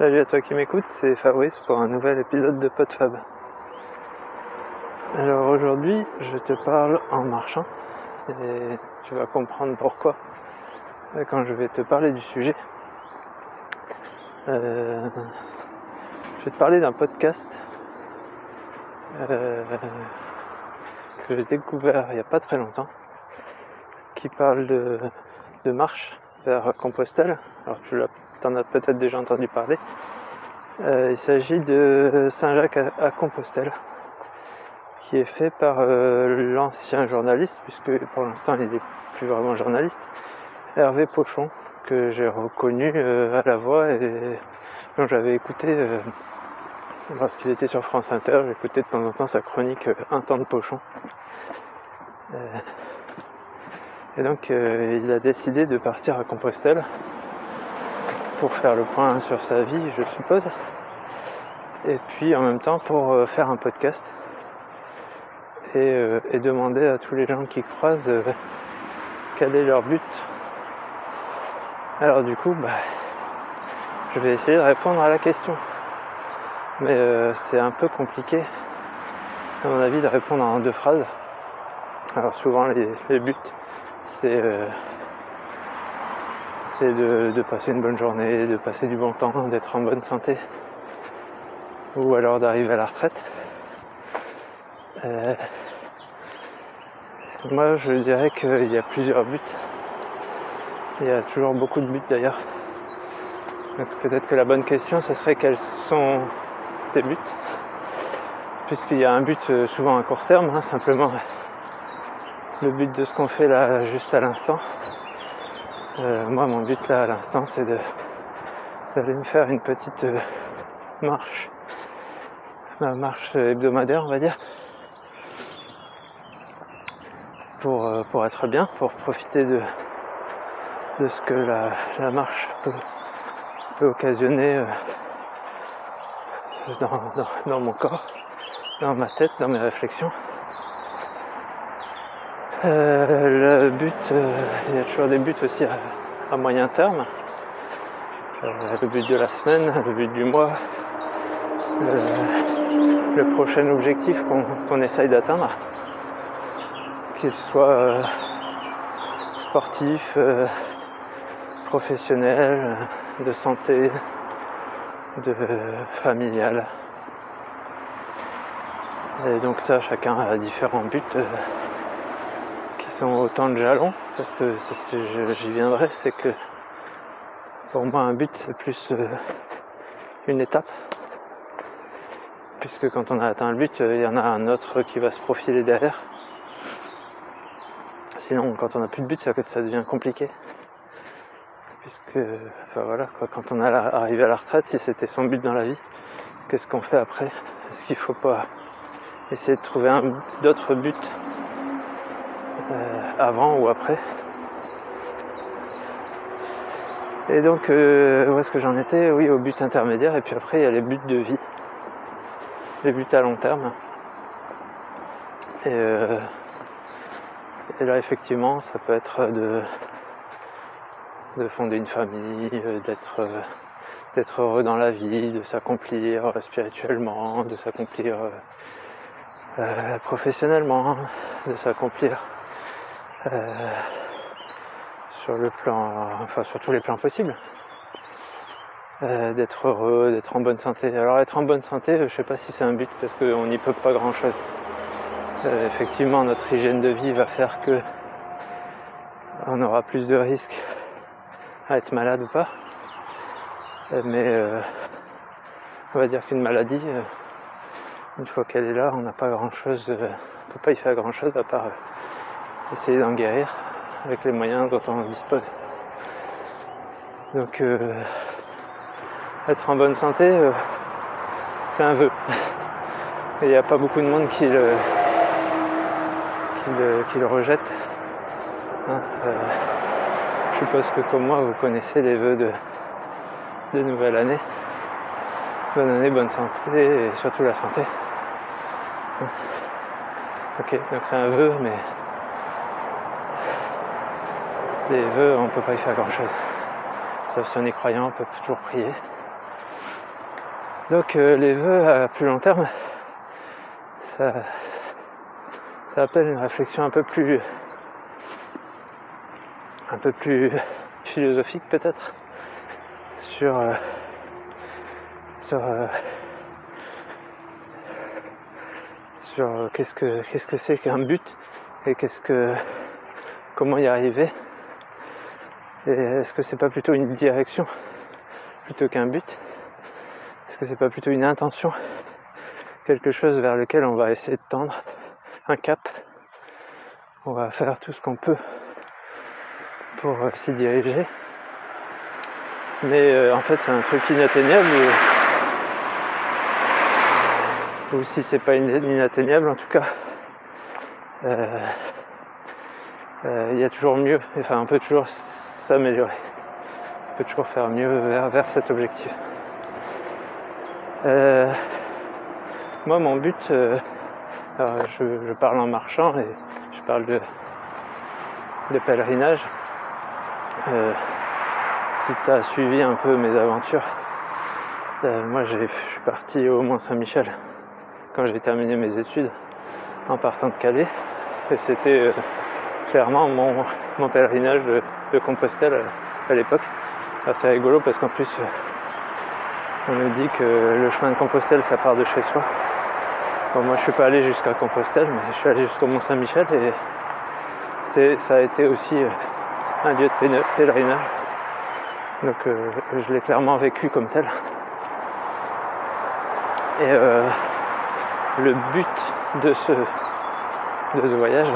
Salut à toi qui m'écoute, c'est Fabrice pour un nouvel épisode de PodFab. Alors aujourd'hui, je te parle en marchant et tu vas comprendre pourquoi quand je vais te parler du sujet. Euh, je vais te parler d'un podcast euh, que j'ai découvert il n'y a pas très longtemps qui parle de, de marche vers Compostelle. Alors tu en as peut-être déjà entendu parler. Euh, il s'agit de Saint-Jacques à, Compostelle, qui est fait par euh, l'ancien journaliste, puisque pour l'instant il n'est plus vraiment journaliste, Hervé Pochon, que j'ai reconnu euh, à la voix et dont j'avais écouté lorsqu'il était sur France Inter, j'écoutais de temps en temps sa chronique Un temps de Pochon. Et donc il a décidé de partir à Compostelle pour faire le point sur sa vie, je suppose. Et puis en même temps pour euh, faire un podcast et, euh, demander à tous les gens qui croisent quel est leur but. Alors du coup, bah, je vais essayer de répondre à la question. Mais c'est un peu compliqué, à mon avis, de répondre en deux phrases. Alors souvent les buts euh, c'est de, passer une bonne journée, de passer du bon temps, d'être en bonne santé, ou alors d'arriver à la retraite. Euh, moi, je dirais qu'il y a plusieurs buts. Il y a toujours beaucoup de buts d'ailleurs. Donc peut-être que la bonne question, ce serait quels sont tes buts Puisqu'il y a un but euh, souvent à court terme, hein, simplement le but de ce qu'on fait là juste à l'instant. Euh, moi mon but là à l'instant c'est d'aller me faire une petite euh, marche, ma marche hebdomadaire on va dire, pour, euh, pour être bien, pour profiter de, de ce que la, marche peut, peut occasionner dans, dans mon corps, dans ma tête, dans mes réflexions. Euh, le but, euh, il y a toujours des buts aussi à, moyen terme. Euh, le but de la semaine, le but du mois, le, prochain objectif qu'on essaye d'atteindre, qu'il soit sportif, professionnel, de santé, de familial. Et donc ça, chacun a différents buts autant de jalons, parce que j'y viendrai, c'est que pour moi un but c'est plus euh, une étape, puisque quand on a atteint le but, euh, il y en a un autre qui va se profiler derrière. Sinon, quand on n'a plus de but, ça, devient compliqué. Puisque, voilà, quand on est arrivé à la retraite, si c'était son but dans la vie, qu'est-ce qu'on fait après? Est-ce qu'il faut pas essayer de trouver d'autres buts? Euh, avant ou après. Et donc, euh, où est-ce que j'en étais? Oui, au but intermédiaire. Et puis après, il y a les buts de vie, les buts à long terme. Et, euh, là, effectivement, ça peut être de, de fonder une famille, d'être d'être heureux dans la vie, de s'accomplir spirituellement, de s'accomplir professionnellement, de s'accomplir euh, sur le plan, enfin sur tous les plans possibles. Euh, d'être heureux, d'être en bonne santé. Alors être en bonne santé, je sais pas si c'est un but parce qu'on n'y peut pas grand chose. Euh, effectivement, notre hygiène de vie va faire que on aura plus de risques à être malade ou pas. mais on va dire qu'une maladie, une fois qu'elle est là, on n'a pas grand chose, on peut pas y faire grand chose à part essayer d'en guérir avec les moyens dont on dispose. Donc euh, être en bonne santé, euh, c'est un vœu. Et il n'y a pas beaucoup de monde qui le, qui le, rejette. Hein. Euh, je suppose que comme moi, vous connaissez les vœux de, de nouvelle année. Bonne année, bonne santé et surtout la santé. Ok, donc c'est un vœu, mais les vœux, on ne peut pas y faire grand chose. Sauf si on est croyant, on peut toujours prier. Donc euh, les vœux à plus long terme, ça, appelle une réflexion un peu plus un peu plus philosophique peut-être sur euh, sur euh, sur qu'est-ce que qu'est-ce que c'est qu'un but et qu'est-ce que comment y arriver est-ce que c'est pas plutôt une direction plutôt qu'un but? Est-ce que c'est pas plutôt une intention? Quelque chose vers lequel on va essayer de tendre un cap. On va faire tout ce qu'on peut pour euh, s'y diriger. Mais euh, en fait c'est un truc inatteignable ou, si c'est pas inatteignable en tout cas euh, il y a toujours mieux, enfin on peut toujours s'améliorer toujours faire mieux vers, vers cet objectif. Euh, moi, mon but, euh, je, parle en marchant et je parle de, de pèlerinage. Euh, si tu as suivi un peu mes aventures, moi je suis parti au Mont-Saint-Michel quand j'ai terminé mes études en partant de Calais. Et c'était clairement mon, mon pèlerinage Compostelle à l'époque. Ah, c'est rigolo parce qu'en plus, on nous dit que le chemin de Compostelle, ça part de chez soi. Moi, je suis pas allé jusqu'à Compostelle, mais je suis allé jusqu'au Mont-Saint-Michel et c'est, ça a été aussi euh, un lieu de pèlerinage. Donc, euh, je l'ai clairement vécu comme tel. Et euh, le but de ce, de ce voyage,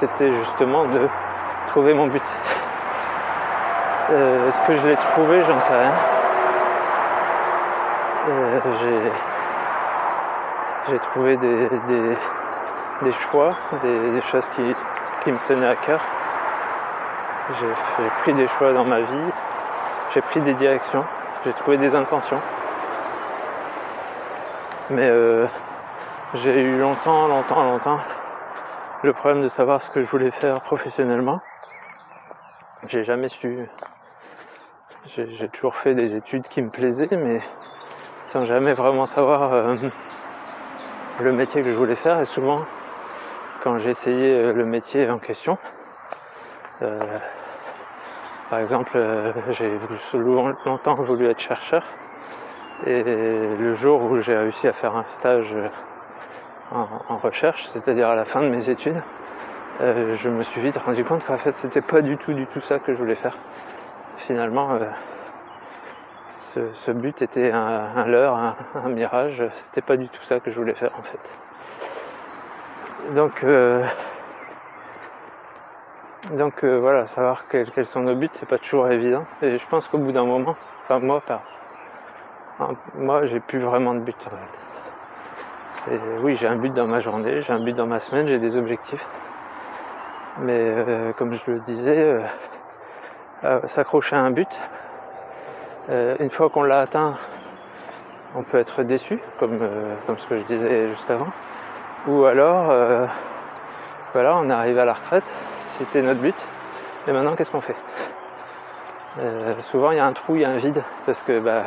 c'était justement de trouver mon but. Euh, est-ce que je l'ai trouvé? J'en sais rien. Euh, j'ai, trouvé des, choix, des, choses qui, me tenaient à cœur. J'ai, pris des choix dans ma vie, j'ai pris des directions, j'ai trouvé des intentions. Mais euh, j'ai eu longtemps, longtemps, longtemps le problème de savoir ce que je voulais faire professionnellement. J'ai jamais su j'ai toujours fait des études qui me plaisaient, mais sans jamais vraiment savoir euh, le métier que je voulais faire. Et souvent, quand j'essayais euh, le métier en question, euh, par exemple, j'ai longtemps voulu être chercheur. Et le jour où j'ai réussi à faire un stage en, recherche, c'est-à-dire à la fin de mes études, je me suis vite rendu compte qu'en fait c'était pas du tout du tout ça que je voulais faire finalement, euh, ce, but était un, leurre, un, mirage. C'était pas du tout ça que je voulais faire en fait. Donc, euh, donc euh, voilà, savoir quels, sont nos buts, c'est pas toujours évident. Et je pense qu'au bout d'un moment, enfin moi, moi, j'ai plus vraiment de but en fait. Et oui, j'ai un but dans ma journée, j'ai un but dans ma semaine, j'ai des objectifs. Mais comme je le disais, s'accrocher à un but. Euh, une fois qu'on l'a atteint, on peut être déçu, comme, euh, comme ce que je disais juste avant. Ou alors, euh, voilà, on arrive à la retraite, c'était notre but, et maintenant qu'est-ce qu'on fait? Souvent il y a un trou, il y a un vide, parce que bah,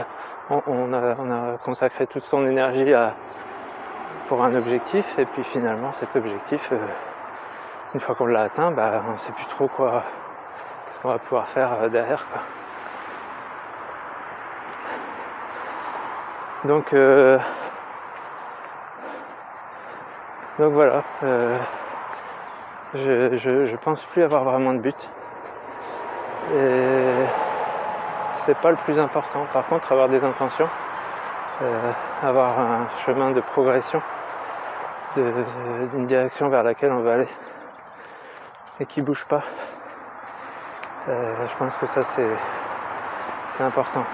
on, a, on, a, consacré toute son énergie à, pour un objectif, et puis finalement cet objectif, une fois qu'on l'a atteint, bah, on ne sait plus trop quoi, qu'on va pouvoir faire euh, derrière. Quoi. Donc, euh, donc voilà, euh, je, je, pense plus avoir vraiment de but. Et c'est pas le plus important. Par contre, avoir des intentions, avoir un chemin de progression, d'une direction vers laquelle on va aller et qui bouge pas. Euh, je pense que ça c'est important.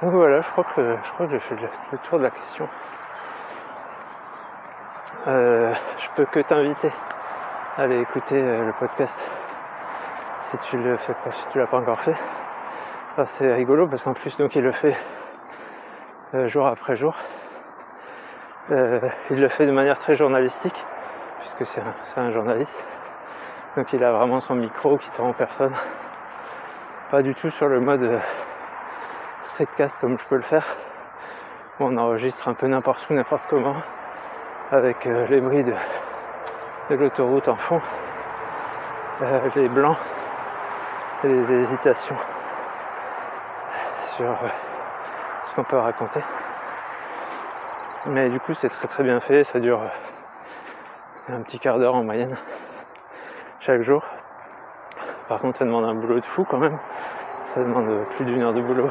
Donc voilà, je crois que je j'ai fait le tour de la question. Euh, je peux que t'inviter à aller écouter euh, le podcast si tu le fais pas, si tu l'as pas encore fait. c'est rigolo parce qu'en plus donc il le fait jour après jour. il le fait de manière très journalistique puisque c'est un journaliste. Donc il a vraiment son micro qui te rend personne. Pas du tout sur le mode euh, streetcast comme je peux le faire, on enregistre un peu n'importe où, n'importe comment, avec euh, les bruits de, l'autoroute en fond, euh, les blancs et les hésitations sur ce qu'on peut raconter. Mais du coup, c'est très très bien fait, ça dure un petit quart d'heure en moyenne chaque jour. Par contre, ça demande un boulot de fou quand même. Ça demande plus d'une heure de boulot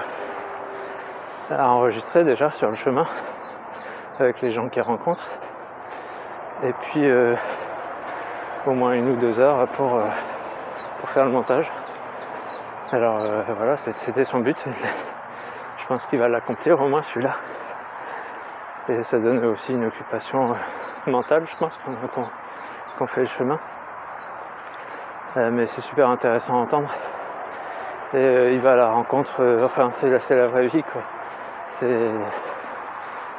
à enregistrer déjà sur le chemin avec les gens qu'ils rencontrent. Et puis euh, au moins une ou deux heures pour, euh, pour faire le montage. Alors euh, voilà, c'était son but. Je pense qu'il va l'accomplir au moins celui-là. Et ça donne aussi une occupation mentale, je pense, qu'on fait le chemin. Mais c'est super intéressant à entendre. Et il va à la rencontre, enfin c'est la vraie vie quoi c'est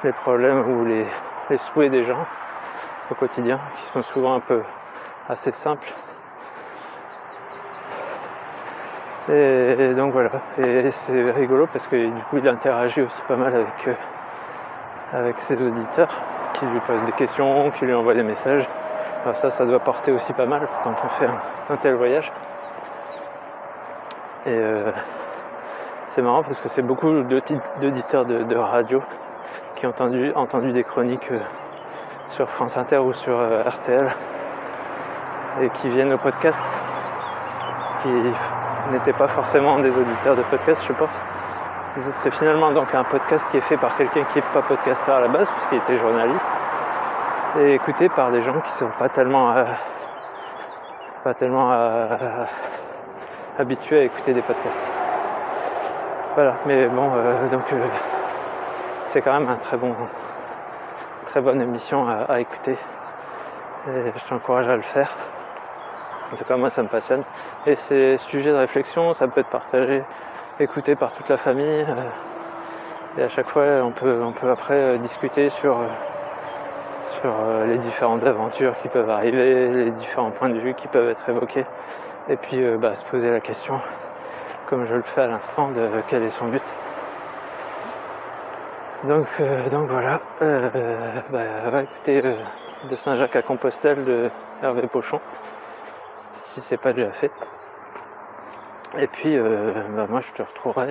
les problèmes ou les, souhaits des gens au quotidien, qui sont souvent un peu assez simples. Et, donc voilà, et c'est rigolo parce que du coup il interagit aussi pas mal euh, avec ses auditeurs qui lui posent des questions, qui lui envoient des messages. Ça, ça doit porter aussi pas mal quand on fait un, tel voyage. Et euh, c'est marrant parce que c'est beaucoup d'auditeurs de, radio qui ont entendu, entendu des chroniques euh, sur France Inter ou sur euh, RTL et qui viennent au podcast, qui n'étaient pas forcément des auditeurs de podcast, je pense. C'est finalement donc un podcast qui est fait par quelqu'un qui n'est pas podcasteur à la base, puisqu'il était journaliste, et écouté par des gens qui sont pas tellement, euh, pas tellement habitués à écouter des podcasts. Voilà, mais bon, euh, donc euh, c'est quand même un très bon, très bonne émission à, écouter. Et je t'encourage à le faire. En tout cas, moi, ça me passionne. Et ces sujets de réflexion, ça peut être partagé, écouté par toute la famille. Euh, et à chaque fois, on peut, on peut après discuter sur, sur les différentes aventures qui peuvent arriver, les différents points de vue qui peuvent être évoqués. Et puis, bah, se poser la question comme je le fais à l'instant, de quel est son but. Donc, euh, donc voilà, euh, bah, euh, de Saint-Jacques à Compostelle de Hervé Pochon, si c'est pas déjà fait. Et puis, bah, moi je te retrouverai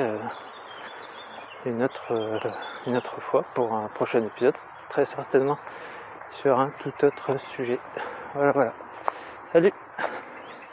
une autre fois pour un prochain épisode, très certainement sur un tout autre sujet. Voilà, voilà. Salut